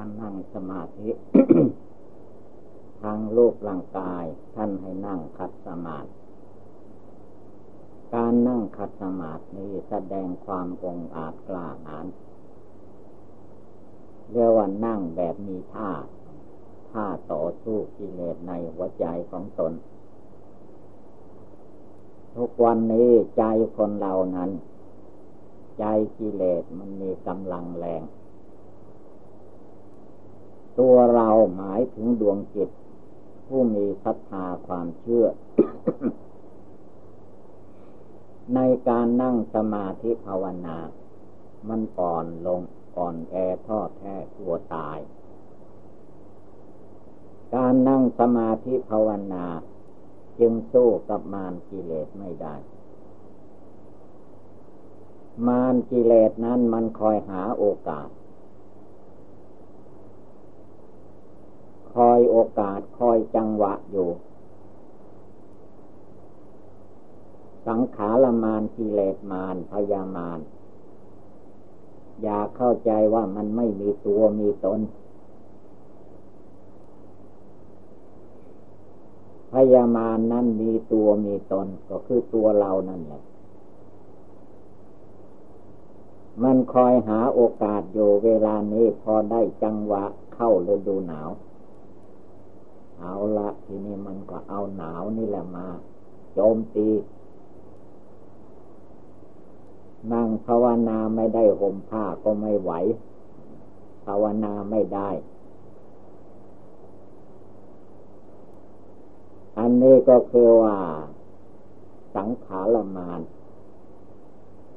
การนั่งสมาธิทางรูปร่างกายท่านให้นั่งขัดสมาธิการนั่งขัดสมาธินี้แสดงความองอาจกล้าหาญเรียกว่านั่งแบบมีท่า ท่าต่อสู้กิเลสในหัวใจของตน ทุกวันนี้ใจคนเรานั้น ใจกิเลสมันมีกำลังแรง ตัวเราหมายถึงดวงจิต ผู้มีศรัทธาความเชื่อ ในการนั่งสมาธิภาวนา มันอ่อนลงอ่อนแอทอดแท้กลัวตาย การนั่งสมาธิภาวนาจึงสู้กับมารกิเลสไม่ได้ มารกิเลสนั้นมันคอยหาโอกาส คอยโอกาสคอยจังหวะอยู่ สังขารมานกิเลสมานพยามาน อย่าเข้าใจว่ามันไม่มีตัวมีตน พยามานนั้นมีตัวมีตนก็คือตัวเรานั่นแหละมันคอยหาโอกาสอยู่เวลานี้พอได้จังหวะเข้าฤดูหนาว เอาละทีนี้มันก็เอาหนาวนี่แหละมาโจมตีนั่งภาวนาไม่ได้ห่มผ้าก็ไม่ไหว ภาวนาไม่ได้ อันนี้ก็คือว่า สังขารมาน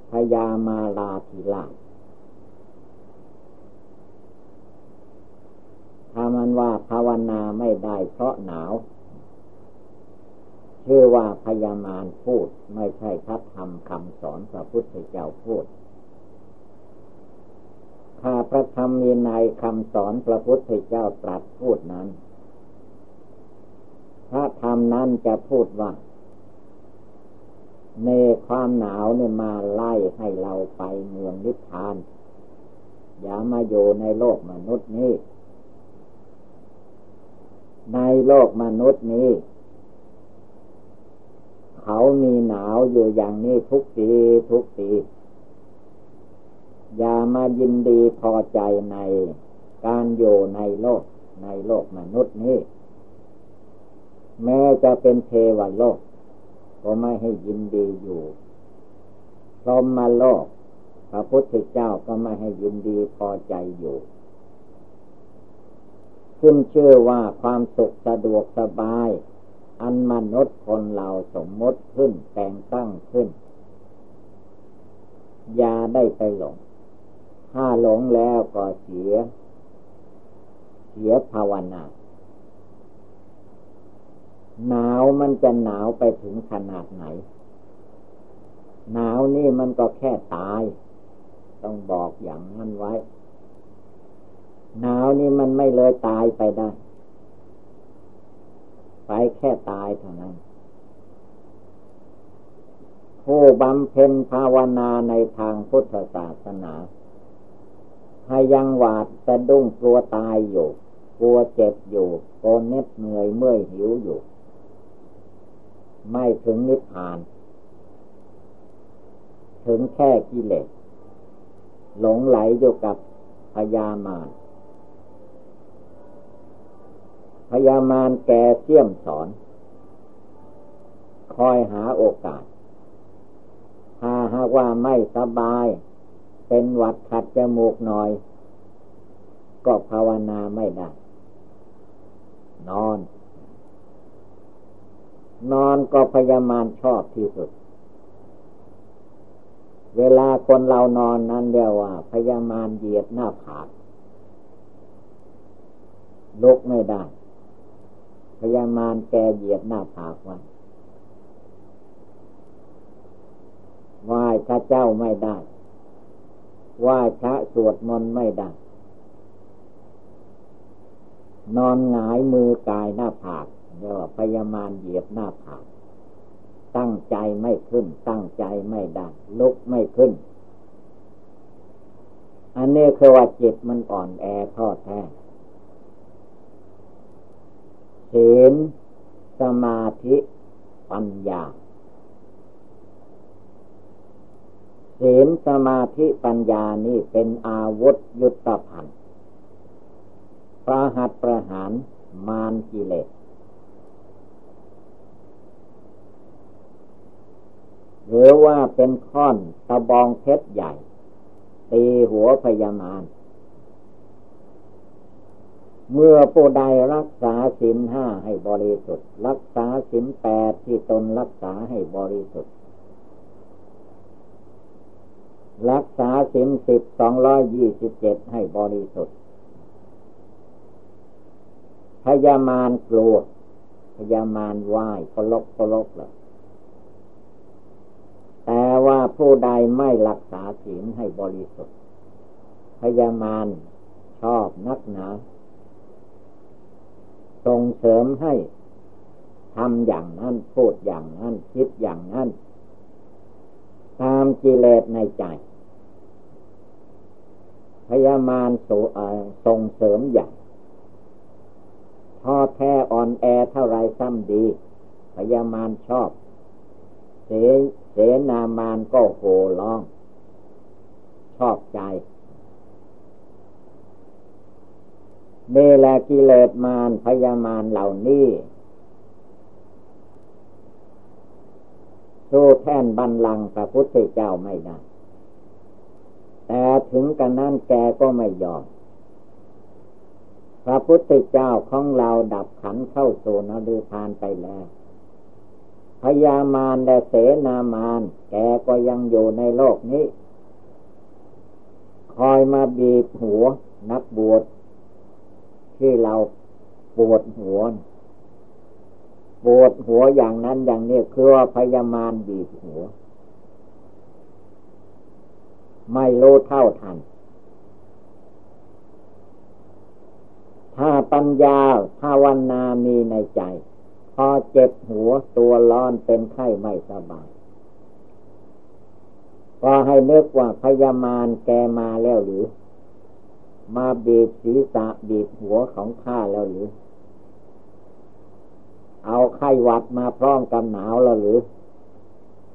พยามาลาธิลาถ้า มันว่าภาวนาไม่ได้เพราะหนาว ชื่อว่าพยามารพูดไม่ใช่พระธรรมคำสอนพระพุทธเจ้าพูดถ้าพระธรรมมีในคำสอนพระพุทธเจ้าตรัสพูดนั้น พระธรรมนั้นจะพูดว่าในความหนาวเนี่ยมาไล่ให้เราไปเมืองนิพพาน อย่ามาอยู่ในโลกมนุษย์นี้ ในโลกมนุษย์นี้ เขามีหนาวอยู่อย่างนี้ทุกปีทุกปีอย่ามายินดีพอใจในการอยู่ในโลก ในโลกมนุษย์นี้ แม้จะเป็นเทวโลก ก็ไม่ให้ยินดีอยู่พรหมโลกพระพุทธเจ้าก็ไม่ให้ยินดีพอใจอยู่ ขึ้นชื่อว่าความสุขสะดวกสบาย อันมนุษย์คนเราสมมติขึ้นแต่งตั้งขึ้น อย่าได้ไปหลง ถ้าหลงแล้วก็เสีย เสียภาวนาหนาวมันจะหนาวไปถึงขนาดไหน หนาวนี่มันก็แค่ตาย ต้องบอกอย่างนั้นไว้ หนาวนี่มันไม่เลยตายไปได้ ไปแค่ตายเท่านั้น ผู้บำเพ็ญภาวนาในทางพุทธศาสนาให้ยังหวาดสะดุ้งกลัวตายอยู่ กลัวเจ็บอยู่โกนเน็ดเหนื่อยเมื่อยหิวอยู่ ไม่ถึงนิพพาน ถึงแค่กิเลสหลงไหลอยู่กับพยามาร พยามารแกเสี่ยมสอน คอยหาโอกาส ถ้าหากว่าไม่สบาย เป็นหวัดขัดจมูกหน่อย ก็ภาวนาไม่ได้ นอน นอนก็พยามารชอบที่สุด เวลาคนเรานอนนั้นเรียกว่า พยามารเหยียดหน้าผากลุกไม่ได้ พยามารแกเหยียบหน้าผากไว้ไหว้พระเจ้าไม่ได้ไหว้พระสวดมนต์ไม่ได้ นอนหงายมือกายหน้าผากเรียกว่าพยามารเหยียบหน้าผาก ตั้งใจไม่ขึ้น ตั้งใจไม่ได้ ลุกไม่ขึ้น อันนี้คือว่าจิตมันอ่อนแอทอดแท้ ศีลสมาธิปัญญาศีลสมาธิปัญญานี่เป็นอาวุธยุทธภัณฑ์ประหัตประหารมารกิเลสหรือว่าเป็นค้อนตะบองเพชรใหญ่ ตีหัวพยามาร เมื่อผู้ใดรักษาศีลห้าให้บริสุทธิ์ รักษาศีลแปดที่ตนรักษาให้บริสุทธิ์ รักษาศีลสิบสองร้อยยี่สิบเจ็ดให้บริสุทธิ์พยามารกลัวพยามารไหว้พลกพลกเลยแต่ว่าผู้ใดไม่รักษาศีลให้บริสุทธิ์พยามารชอบนักหนา ส่งเสริมให้ทำอย่างนั้นพูดอย่างนั้น คิดอย่างนั้น ตามกิเลสในใจ พยามารส,ส่งเสริมอย่างทอแท้อ่อนแอเท่าไรซ้ำดี พยามารชอบ เสเสนามานก็โห่ร้อง ชอบใจ เมลากิเลสมารพยามารเหล่านี้สู้แท่นบันลังพระพุทธเจ้าไม่ได้ แต่ถึงกันนั้นแกก็ไม่ยอม พระพุทธเจ้าของเราดับขันเข้าสู่นรพานไปแล้วพยามารและเสนามารแกก็ยังอยู่ในโลกนี้ คอยมาบีบหัวนักบวช ที่เราปวดหัวปวดหัวอย่างนั้นอย่างนี้คือว่าพยามารบีบหัว ไม่รู้เท่าทัน ถ้าปัญญาภาวนามีในใจ พอเจ็บหัวตัวร้อนเป็นไข้ไม่สบาย ก็ให้นึกว่าพยามารแกมาแล้วหรือ มาบีบศีรษะบีบหัวของข้าแล้วหรือ เอาไข้หวัดมาพร้อมกับหนาวแล้วหรือ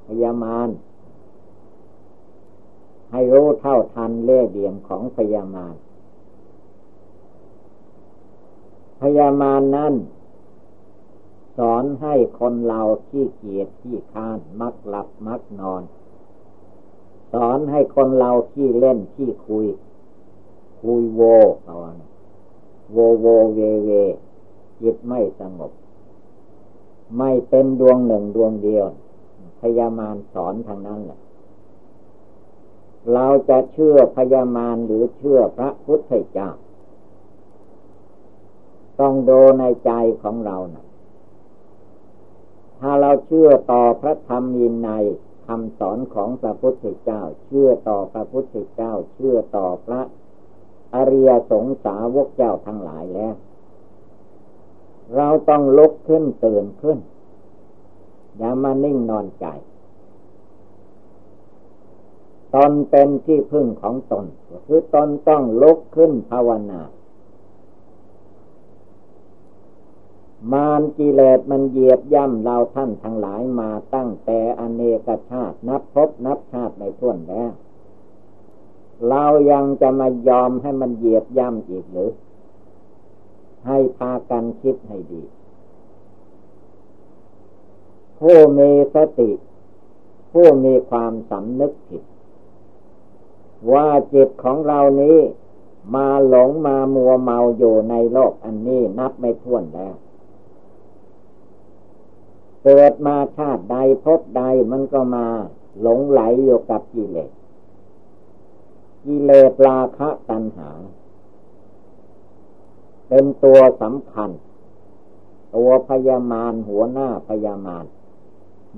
พยามารให้รู้เท่าทันเล่ห์เดี่ยมของพยามารพยามารนั้นสอนให้คนเราขี้เกียจขี้ค้าน มักหลับมักนอน สอนให้คนเราขี้เล่นขี้คุย คุยโวเอาโวโวเวเวจิตไม่สงบ ไม่เป็นดวงหนึ่งดวงเดียว พยามารสอนทางนั้นแหละเราจะเชื่อพยามารหรือเชื่อพระพุทธเจ้า ต้องดูในใจของเรานะถ้าเราเชื่อต่อพระธรรมยินในคำสอนของพระพุทธเจ้า เชื่อต่อพระพุทธเจ้า เชื่อต่อพระ อริยสงสาวกเจ้าทั้งหลายแล้ว เราต้องลุกขึ้นตื่นขึ้น อย่ามานิ่งนอนใจ ตนเป็นที่พึ่งของตน คือตนต้องลุกขึ้นภาวนา มารกิเลสมันเหยียบย่ำเราท่านทั้งหลายมาตั้งแต่อเนกชาตินับพบนับชาติในท่วนแล้ว เรายังจะมายอมให้มันเหยียบย่ำอีกหรือ ให้พากันคิดให้ดี ผู้มีสติ ผู้มีความสำนึกผิด ว่าจิตของเรานี้มาหลงมามัวเมาอยู่ในโลกอันนี้นับไม่ถ้วนแล้ว เกิดมาชาติใดพบใดมันก็มาหลงไหลอยู่กับกิเลส กิเลสราคะตัณหา เป็นตัวสำคัญ ตัวพยามารหัวหน้าพยามาร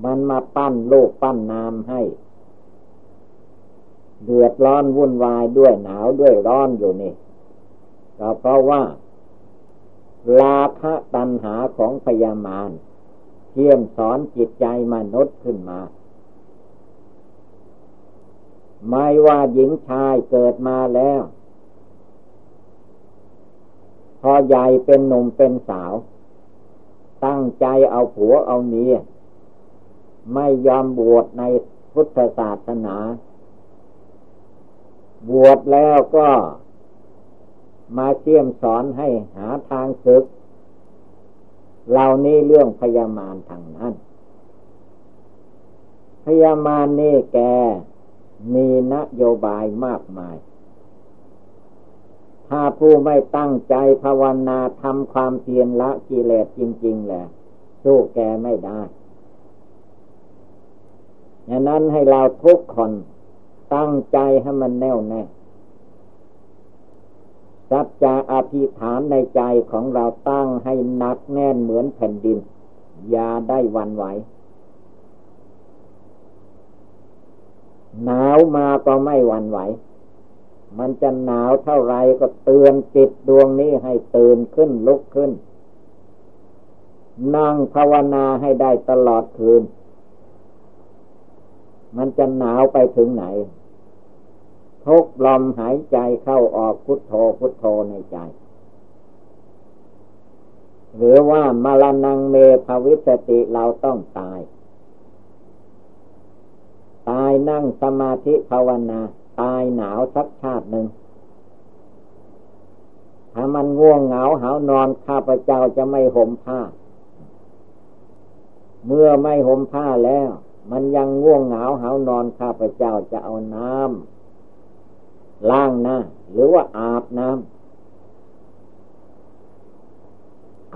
มันมาปั้นโลกปั้นนามให้ เดือดร้อนวุ่นวายด้วยหนาวด้วยร้อนอยู่นี่ก็เพราะว่าราคะตัณหาของพยามารเที่ยมสอนจิตใจมนุษย์ขึ้นมา ไม่ว่าหญิงชายเกิดมาแล้ว พอใหญ่เป็นหนุ่มเป็นสาว ตั้งใจเอาผัวเอาเมียไม่ยอมบวชในพุทธศาสนา บวชแล้วก็มาเชี่ยมสอนให้หาทางศึก เหล่านี้เรื่องพยามารทางนั้น พยามารนี่แก มีนโยบายมากมาย ถ้าผู้ไม่ตั้งใจภาวนาทำความเพียรละกิเลสจริง ๆแหละสู้แกไม่ได้ดังนั้นให้เราทุกคนตั้งใจให้มันแน่วแน่สัจจะอธิษฐานในใจของเราตั้งให้หนักแน่นเหมือนแผ่นดิน อย่าได้วันไหว หนาวมาก็ไม่หวั่นไหว มันจะหนาวเท่าไรก็เตือนจิตดวงนี้ให้ตื่นขึ้นลุกขึ้น นั่งภาวนาให้ได้ตลอดคืน มันจะหนาวไปถึงไหน ทุกลมหายใจเข้าออกพุทโธพุทโธในใจหรือว่ามรณงเมภวิสติเราต้องตายายนั่งสมาธิภาวนา ตายหนาวสักชาติหนึ่ง ถ้ามันง่วงเหงาหานอนข้าพเจ้าจะไม่ห่มผ้า เมื่อไม่ห่มผ้าแล้ว มันยังง่วงเหงาหานอนข้าพเจ้าจะเอาน้ำล้างหน้าหรือว่าอาบน้ำ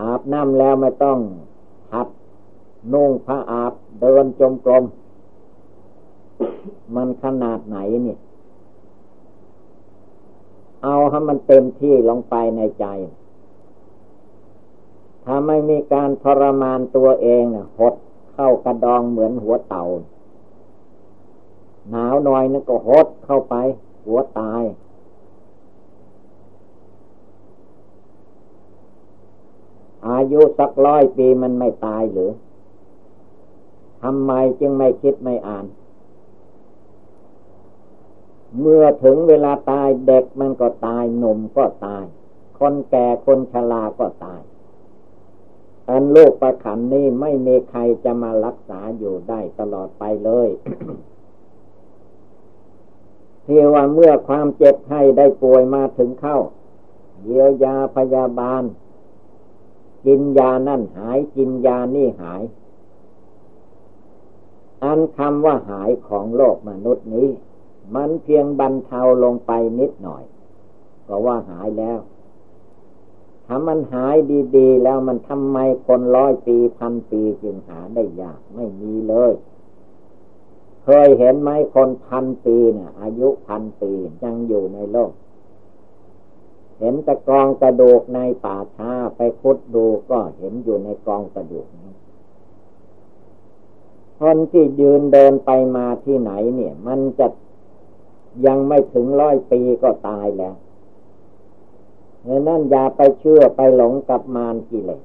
อาบน้ำแล้วไม่ต้องหัดนุ่งผ้าอาบเดินจมกรม มันขนาดไหนเนี่ย เอาให้มันเต็มที่ลงไปในใจ ถ้าไม่มีการทรมานตัวเองนะหดเข้ากระดองเหมือนหัวเต่า หนาวหน่อยนึงก็หดเข้าไป หัวตายอายุสักร้อยปีมันไม่ตายหรือ ทำไมจึงไม่คิดไม่อ่าน เมื่อถึงเวลาตายเด็กมันก็ตายหนุ่มก็ตาย คนแก่คนชราก็ตาย อันโลกประขันนี้ไม่มีใครจะมารักษาอยู่ได้ตลอดไปเลยเทียว่าเมื่อความเจ็บไข้ได้ป่วยมาถึงเข้า เยียวยาพยาบาล กินยานั่นหายกินยานี่หาย อันคำว่าหายของโลกมนุษย์นี้ มันเพียงบรรเทาลงไปนิดหน่อย ก็ว่าหายแล้ว ถ้ามันหายดีๆ แล้วมันทำไมคนร้อยปีพันปีจึงหาได้ยากไม่มีเลย เคยเห็นไหมคนพันปีเนี่ยอายุพันปียังอยู่ในโลก เห็นต่กองกระดูกในป่าช้าไปคุดดูก็เห็นอยู่ในกองกระดูกคนที่ยืนเดินไปมาที่ไหนเนี่ย มันจะ ยังไม่ถึงร้อยปีก็ตายแล้วเพราะนั้นอย่าไปเชื่อไปหลงกับมารกิเลส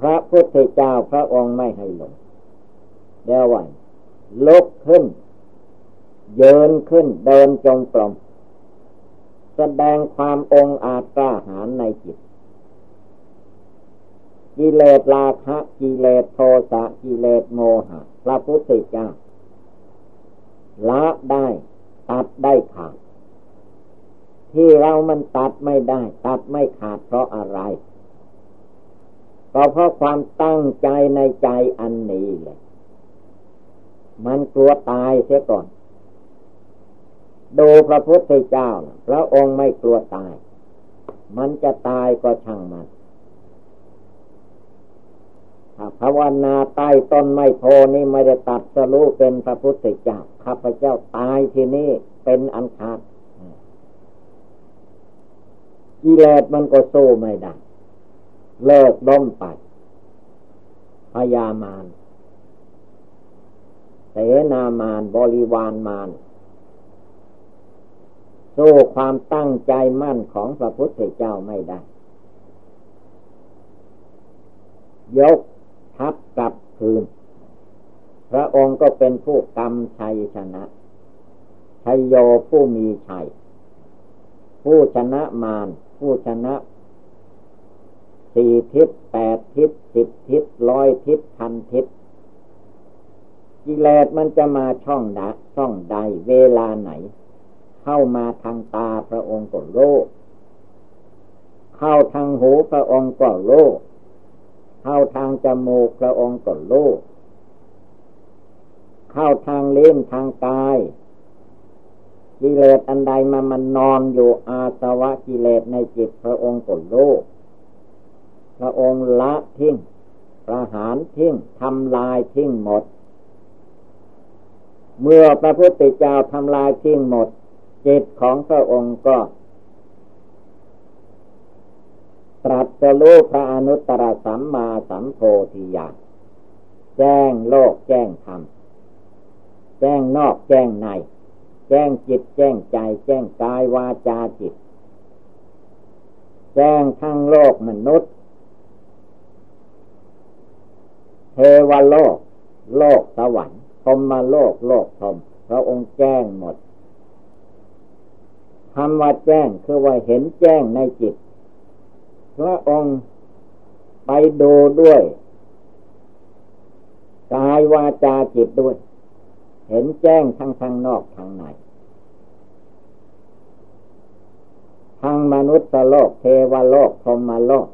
พระพุทธเจ้าพระองค์ไม่ให้หลงเดี๋ยววันลุกขึ้น เยินขึ้นเดินจงกรมแสดงความองอาจกล้าหาญในจิต กิเลสราคะกิเลสโทสะกิเลสโมหะ พระพุทธเจ้า ละได้ ตัดได้ขาด ที่เรามันตัดไม่ได้ ตัดไม่ขาดเพราะอะไรก็เพราะความตั้งใจในใจอันนี้แหละ มันกลัวตายเสียก่อน ดูพระพุทธเจ้า พระองค์ไม่กลัวตาย มันจะตายก็ช่างมัน ภาวนาใต้ต้นไม้โพนี่ไม่ได้ตัดสรู้เป็นพระพุทธเจ้าข้าพเจ้าตายที่นี่เป็นอันขาดกิเลสมันก็สู้ไม่ได้ เลิกล้มไปพยามารเสนามานบริวารมานสู้ความตั้งใจมั่นของพระพุทธเจ้าไม่ได้ ยก ทับกลับคืน พระองค์ก็เป็นผู้กำชัยชนะชัยโยผู้มีชัย ผู้ชนะมาร ผู้ชนะสี่ทิศแปดทิศสิบทิศร้อยทิศพันทิศกิเลสมันจะมาช่องดะช่องใดเวลาไหน เข้ามาทางตาพระองค์ก็โลกเข้าทางหูพระองค์ก็โลก เข้าทางจมูกพระองค์ก็โลกเข้าทางเล่นทางกายกิเลสอันใดมามันนอนอยู่อาสวะกิเลสในจิตพระองค์ก็โลกพระองค์ละทิ้งประหารทิ้งทำลายทิ้งหมด เมื่อพระพุทธเจ้าทำลายทิ้งหมด จิตของพระองค์ก็ ตรัสรู้พระอนุตตรสัมมาสัมโพธิญาณแจ้งโลกแจ้งธรรม แจ้งนอกแจ้งใน แจ้งจิตแจ้งใจ แจ้งกายวาจาจิต แจ้งทั้งโลกมนุษย์ เทวโลก โลกสวรรค์พรมมาโลกโลกพรมพระองค์แจ้งหมดคำว่าแจ้งคือว่าเห็นแจ้งในจิต พระองค์ไปดูด้วยกายวาจาจิตด้วย เห็นแจ้งทั้งทางนอกทางในทางมนุษย์โลก เทวโลกพรมโลก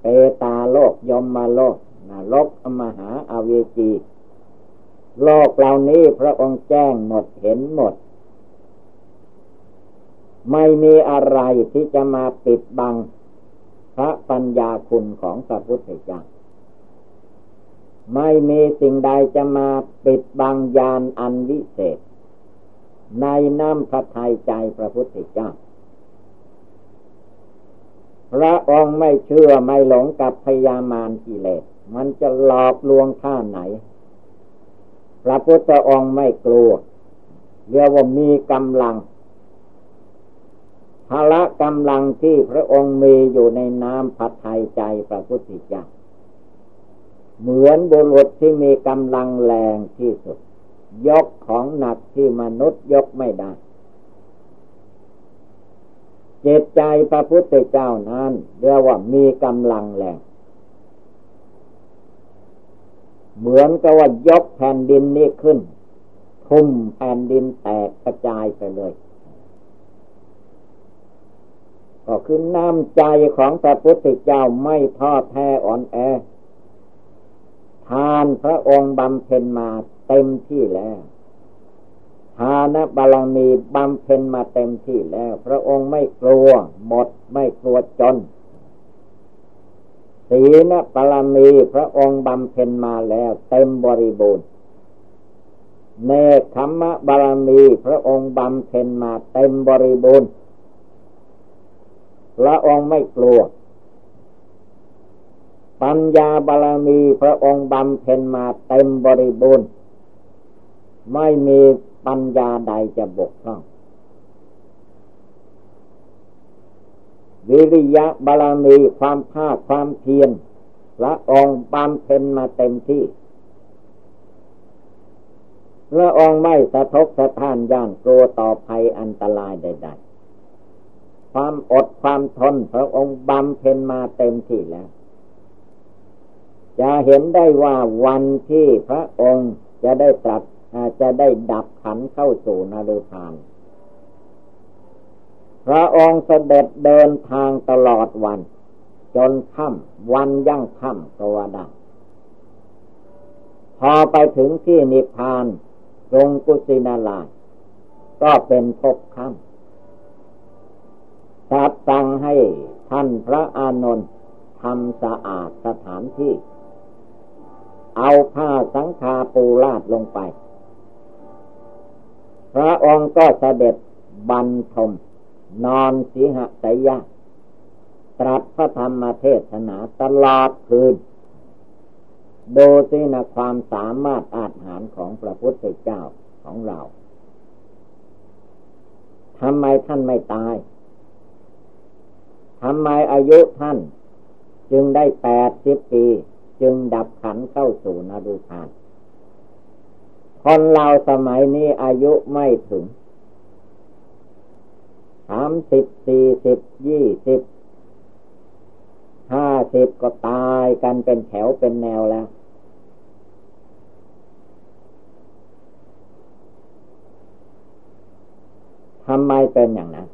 เปตาโลกยมมาโลกนรกอมหาอาเวจีโลกเหล่านี้พระองค์แจ้งหมดเห็นหมด ไม่มีอะไรที่จะมาปิดบัง ระปัญญาคุณของพระพุทธเจ้าไม่มีสิ่งใดจะมาปิดบังยานอันวิเศษ ในน้ำพระทัยใจพระพุทธเจ้าพระองค์ไม่เชื่อไม่หลงกับพยามารกิเลส มันจะหลอกลวงท่าไหน พระพุทธองค์ไม่กลัวเรียกว่ามีกำลัง พละกำลังที่พระองค์มีอยู่ในน้ำผัดไทยใจพระพุทธเจ้าเหมือนบุรุษที่มีกำลังแรงที่สุด ยกของหนักที่มนุษย์ยกไม่ได้เจตใจพระพุทธเจ้านั้นเรียกว่ามีกำลังแรงเหมือนกับว่ายกแผ่นดินนี้ขึ้น ทุ่มแผ่นดินแตกกระจายไปเลย ก็คือน้ำใจของพระพุทธเจ้าไม่ทอดแท้อ่อนแอ ทานพระองค์บำเพ็ญมาเต็มที่แล้วทานบารมีบำเพ็ญมาเต็มที่แล้ว พระองค์ไม่กลัวหมดไม่กลัวจนศีลปรมีพระองค์บำเพ็ญมาแล้วเต็มบริบูรณ์เนคขมะบารมีพระองค์บำเพ็ญมาเต็มบริบูรณ์ พระองค์ไม่กลัว ปัญญาบารมีพระองค์บำเพ็ญมาเต็มบริบูรณ์ ไม่มีปัญญาใดจะบกพร่อง วิริยะบาลมีความภาคความเพียรพระองค์บำเพ็ญมาเต็มที่พระองค์ไม่สะทกสะท้านย่านกลัวต่อภัยอันตรายใด ๆ ความอดความทนพระองค์บำเพ็ญมาเต็มที่แล้ว จะเห็นได้ว่าวันที่พระองค์จะได้ตรัสจะได้ดับขันเข้าสู่นรพานพระองค์เสด็จเดินทางตลอดวัน จนค่ำวันยั่งค่ำก็ว่าได้พอไปถึงที่นิพพานตรงกุสินาลาก็เป็นพบค่ำ ตัดสั่งให้ท่านพระอานนท์ทำสะอาดสถานที่ เอาผ้าสังฆาปูลาดลงไป พระองค์ก็เสด็จบรรทม นอนสีหสยะตรัสพระธรรมเทศนาตลอดคืนดูสินะความสามารถอาจหารของพระพุทธเจ้าของเราทำไมท่านไม่ตาย ทำไมอายุท่าน จึงได้แปดสิบปี จึงดับขันเข้าสู่นรุทานคนเราสมัยนี้อายุไม่ถึงสามสิบสี่สิบยี่สิบห้าสิบก็ตายกันเป็นแถวเป็นแนวแล้ว ทำไมเป็นอย่างนั้น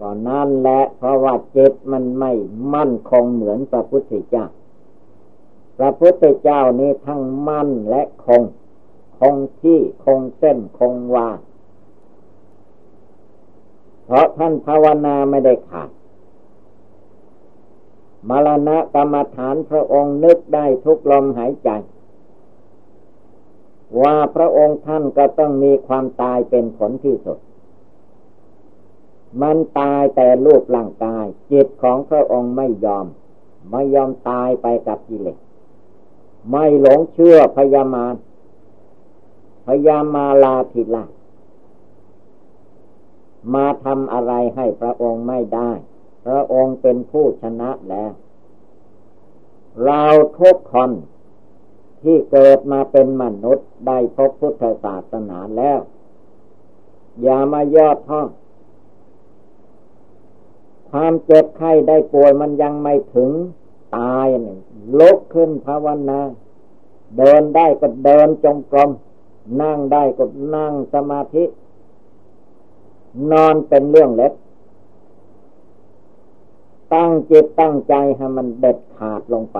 ก็นั่นแหละเพราะว่าจิตมันไม่มั่นคงเหมือนพระพุทธเจ้า พระพุทธเจ้านี้ทั้งมั่นและคง คงที่คงเส้นคงวาเพราะท่านภาวนาไม่ได้ขาดมรณะกรรมฐานพระองค์นึกได้ทุกลมหายใจ ว่าพระองค์ท่านก็ต้องมีความตายเป็นผลที่สุด มันตายแต่รูปร่างกาย จิตของพระองค์ไม่ยอม ไม่ยอมตายไปกับกิเลสไม่หลงเชื่อพยามาพยามาลาทิลามาทำอะไรให้พระองค์ไม่ได้ พระองค์เป็นผู้ชนะแล้ว เราทุกคนที่เกิดมาเป็นมนุษย์ได้พบพุทธศาสนาแล้ว อย่ามายอดท้อง ความเจ็บไข้ได้ป่วยมันยังไม่ถึงตายนี่ลุกขึ้นภาวนา เดินได้ก็เดินจงกรม นั่งได้ก็นั่งสมาธิ นอนเป็นเรื่องเล็ก ตั้งจิตตั้งใจให้มันเด็ดขาดลงไป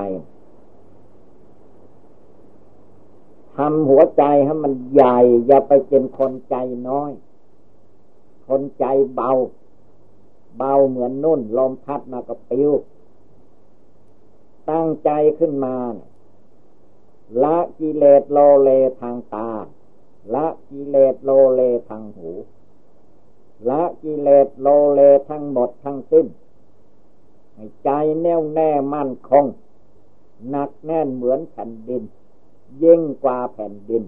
ทำหัวใจให้มันใหญ่ อย่าไปเป็นคนใจน้อย คนใจเบา เบาเหมือนนุ่น ลมพัดมาก็ปิว ตั้งใจขึ้นมา ละกิเลสโลเลทางตา ละกิเลสโลเลทางหู ละกิเลสโลเลทั้งหมดทั้งสิ้นใจแน่วแน่มั่นคงหนักแน่นเหมือนแผ่นดิน ยิ่งกว่าแผ่นดิน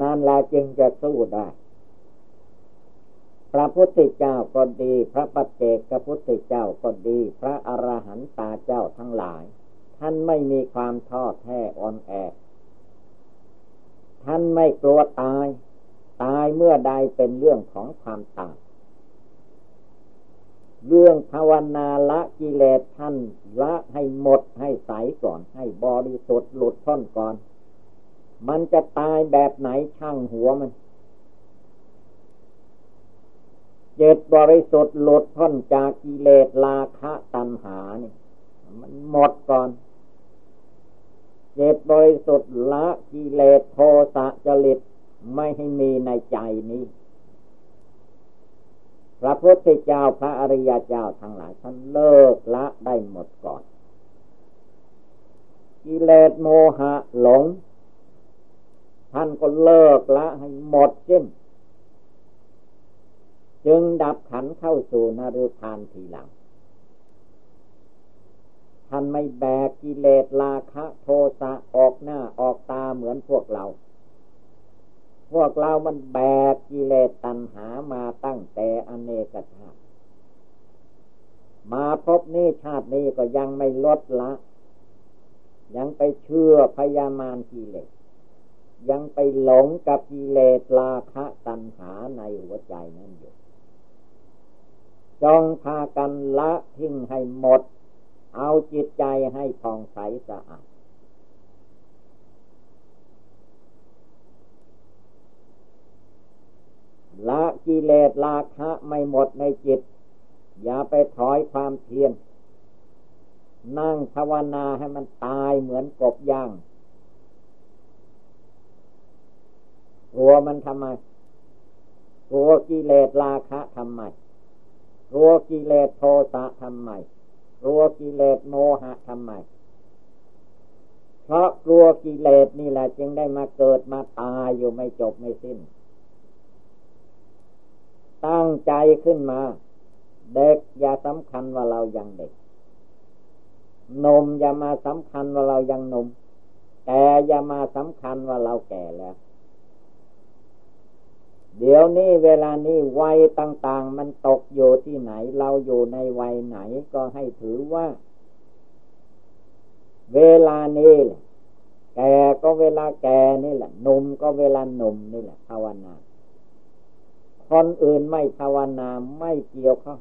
นั่นละจึงจะสู้ได้ พระพุทธเจ้าก็ดี พระปัจเจกพุทธเจ้าก็ดี พระอรหันตาเจ้าทั้งหลาย ท่านไม่มีความท้อแท้อ่อนแอ ท่านไม่กลัวตาย ตายเมื่อใดเป็นเรื่องของความตายเรื่องภาวนาละกิเลสท่านละให้หมดให้ใสก่อน ให้บริสุทธิ์หลุดพ้นก่อน มันจะตายแบบไหนช่างหัวมัน เจตบริสุทธิ์หลุดพ้นจากกิเลสราคะตัณหานี่มันหมดก่อนเจตบริสุทธิ์ละกิเลสโทสะจริตไม่ให้มีในใจนี้ พระพุทธเจ้าพระอริยเจ้าทั้งหลายท่านเลิกละได้หมดก่อน กิเลสโมหะหลง ท่านก็เลิกละให้หมดสิ้น จึงดับขันเข้าสู่นรุพานทีหลัง ท่านไม่แบกกิเลสราคะโทสะออกหน้าออกตาเหมือนพวกเรา พวกเรามันแบกกิเลสตัณหามาตั้งแต่อเนกชาติมาพบนี้ชาตินี้ก็ยังไม่ลดละ ยังไปเชื่อพยามารกิเลสยังไปหลงกับกิเลสราคะตัณหาในหัวใจนั่นอยู่ จงพากันละทิ้งให้หมด เอาจิตใจให้ผ่องใสสะอาดละกิเลสราคะไม่หมดในจิต อย่าไปถอยความเพียรนั่งภาวนาให้มันตายเหมือนกบย่างกลัวมันทำไมกลัวกิเลสราคะทำไม กลัวกิเลสโทสะทำไมกลัวกิเลสโมหะทำไมเพราะกลัวกิเลสนี่แหละจึงได้มาเกิดมาตายอยู่ไม่จบไม่สิ้น ตั้งใจขึ้นมา เด็กอย่าสำคัญว่าเรายังเด็กนมอย่ามาสำคัญว่าเรายังนมแก่อย่ามาสำคัญว่าเราแก่แล้ว เดี๋ยวนี้เวลานี้วัยต่าง ๆ มันตกอยู่ที่ไหน เราอยู่ในวัยไหนก็ให้ถือว่า เวลานี้แหละแก่ก็เวลาแก่นี่แหละหนุ่มก็เวลาหนุ่มนี่แหละภาวนาคคนอื่นไม่ภาวนาไม่เกี่ยวข้อง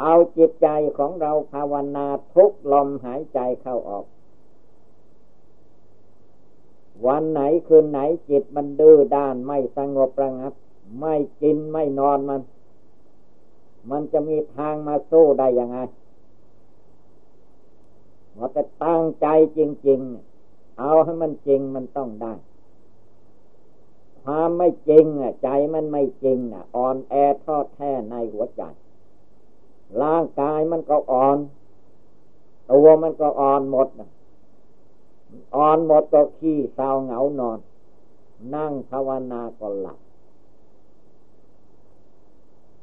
เอาจิตใจของเราภาวนาทุกลมหายใจเข้าออก วันไหนคืนไหนจิตมันดื้อด้านไม่สงบระงับ ไม่กินไม่นอนมัน มันจะมีทางมาสู้ได้ยังไงเราจะตั้งใจจริง ๆ เอาให้มันจริงมันต้องได้ ความไม่จริงอะ ใจมันไม่จริงอะ อ่อนแอทอดแท้ในหัวใจร่างกายมันก็อ่อนตัวมันก็อ่อนหมด อ่อนหมดก็ขี้เศร้าเหงานอน นั่งภาวนาก็หลับ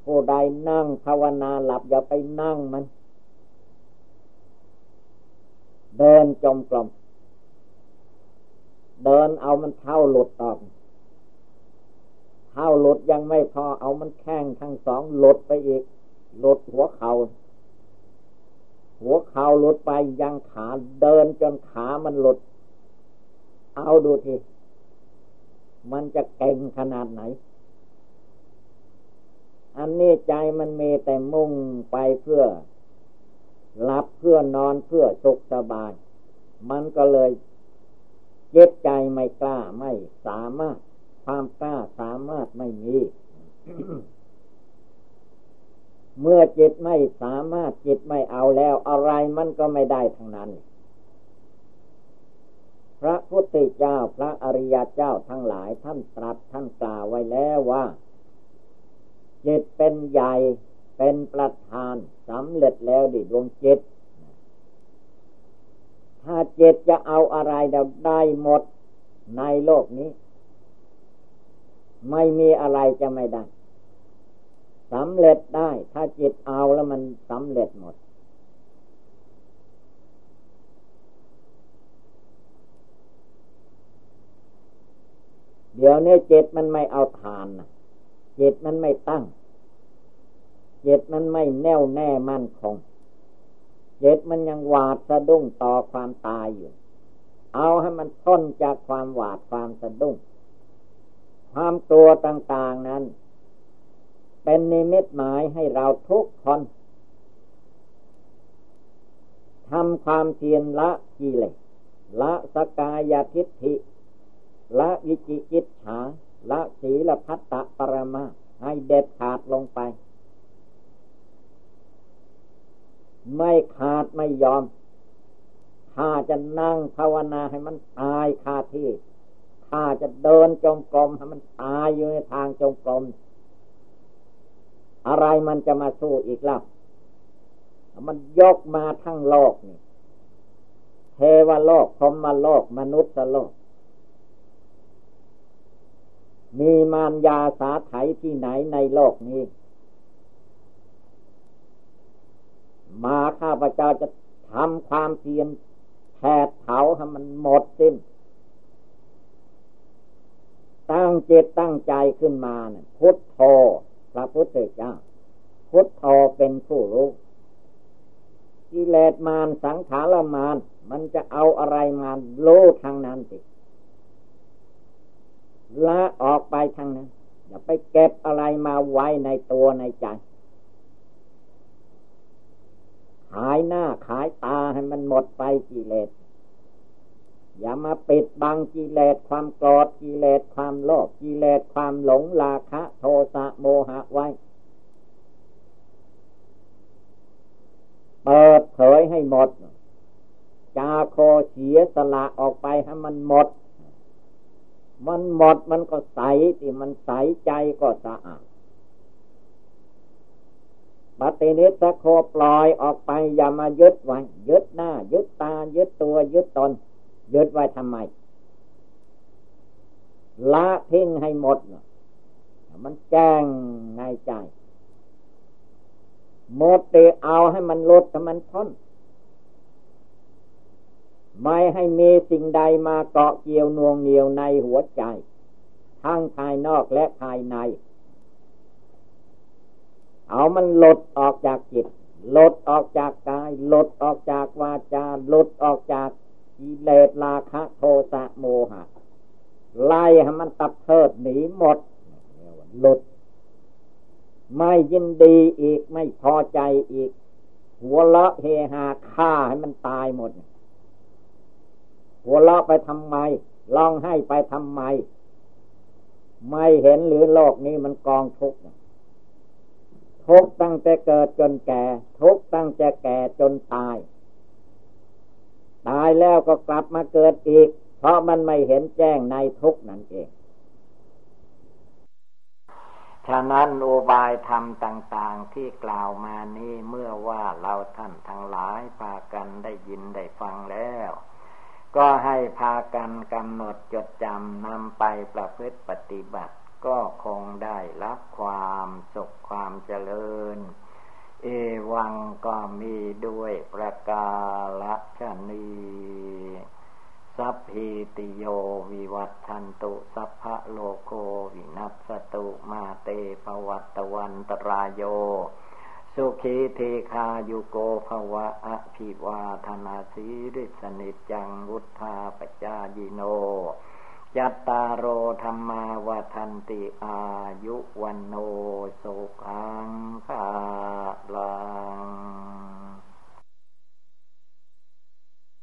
ผู้ใดนั่งภาวนาหลับอย่าไปนั่งมัน เดินจมกลม เดินเอามันเท้าหลุดออกเท้าหลุดยังไม่พอเอามันแข้งทั้งสองหลุดไปอีกหลุดหัวเข่า หัวเข่าหลุดไปยังขาเดินจนขามันหลุด เอาดูทีมันจะเก่งขนาดไหน อันนี้ใจมันมีแต่มุ่งไปเพื่อหลับเพื่อนอนเพื่อสุขสบาย มันก็เลยเจ็บใจไม่กล้าไม่สามารถ ความกล้าสามารถไม่มี เมื่อจิตไม่สามารถจิตไม่เอาแล้ว อะไรมันก็ไม่ได้ทั้งนั้น พระพุทธเจ้าพระอริยเจ้าทั้งหลายท่านตรัสท่านกล่าวไว้แล้วว่า จิตเป็นใหญ่เป็นประธานสำเร็จแล้วดิดวงจิต ถ้าจิตจะเอาอะไรได้หมดในโลกนี้ ไม่มีอะไรจะไม่ได้ สำเร็จได้ ถ้าจิตเอาแล้วมันสำเร็จหมด เดี๋ยวนี้จิตมันไม่เอาทานนะจิตมันไม่ตั้ง จิตมันไม่แน่วแน่มั่นคงจิตมันยังหวาดสะดุ้งต่อความตายอยู่ เอาให้มันพ้นจากความหวาดความสะดุ้ง ความตัวต่าง ๆนั้น เป็นนิมิตหมายให้เราทุกคนทำความเพียรละกิเลสละสกายทิฏฐิ ละวิจิกิจฉาละศีลพัตตะปรมาให้เด็ดขาดลงไป ไม่ขาดไม่ยอมถ้าจะนั่งภาวนาให้มันตายคาที่ถ้าจะเดินจงกรมให้มันตายอยู่ในทางจงกรม อะไรมันจะมาสู้อีกล่ะมันยกมาทั้งโลกนี่เทวโลกพรมโลก มนุษย์โลก มีมารยาสาไถที่ไหนในโลกนี้ มาข้าพเจ้าจะทำความเพียรแผดเผาให้มันหมดสิ้น ตั้งเจตตั้งใจขึ้นมาเนี่ยพุทโธ พระพุทธเจ้า พุทโธเป็นผู้รู้กิเลสมารสังขารมารมันจะเอาอะไรมารู้ทางนั้นสิละออกไปทางนั้น อย่าไปเก็บอะไรมาไว้ในตัวในใจ ขายหน้าขายตาให้มันหมดไปกิเลส อย่ามาปิดบังกิเลสความโกรธกิเลสความโลภกิเลสความหลงราคะ โทสะโมหะไว้ เปิดเผยให้หมด จาโคเสียสละออกไปให้มันหมด มันหมดมันก็ใสที่มันใสใจก็สะอาดปฏินิสโคปล่อยออกไปอย่ามายึดไว้ยึดหน้า ยึดตา ยึดตัวยึดตน ยึดไว้ทำไม ละทิ้งให้หมด มันแจ้งในใจหมดเตเอาให้มันลดให้มันพ้นไม่ให้มีสิ่งใดมาเกาะเกี่ยวนวงเหนียวในหัวใจ ทั้งภายนอกและภายใน เอามันลดออกจากจิตลดออกจากกายลดออกจากวาจาลดออกจาก กิเลสราคะโทสะโมหะไล่ให้มันตับเทิดหนีหมดหลุด ไม่ยินดีอีกไม่พอใจอีก หัวเราะเฮฮาฆ่าให้มันตายหมด หัวเราะไปทำไมร้องให้ไปทำไม ไม่เห็นหรือโลกนี้มันกองทุกข์ทุกตั้งแต่เกิดจนแก่ ทุกตั้งแต่แก่จนตาย ตายแล้วก็กลับมาเกิดอีก เพราะมันไม่เห็นแจ้งในทุกนั่นเอง ฉะนั้นอุบายธรรมต่าง ๆที่กล่าวมานี้เมื่อว่าเราท่านทั้งหลายพากันได้ยินได้ฟังแล้ว ก็ให้พากันกำหนดจดจำนำไปประพฤติปฏิบัติ ก็คงได้รับความสุขความเจริญ เอวังก็มีด้วยประการฉะนี้ สัพพีติโยวิวัชชันตุสัพพะโรโค วินัสสะตุมาเต ภะวัตวันตะราโย สุขี ทีฆายุโก ภะวะ อะภิวาทะนะสีลิสสะ นิจจังวุฑฒาปะจายิโน จัตตาโรธัมมา วัฑฒันติอายุวัณโณสุขังภาลัง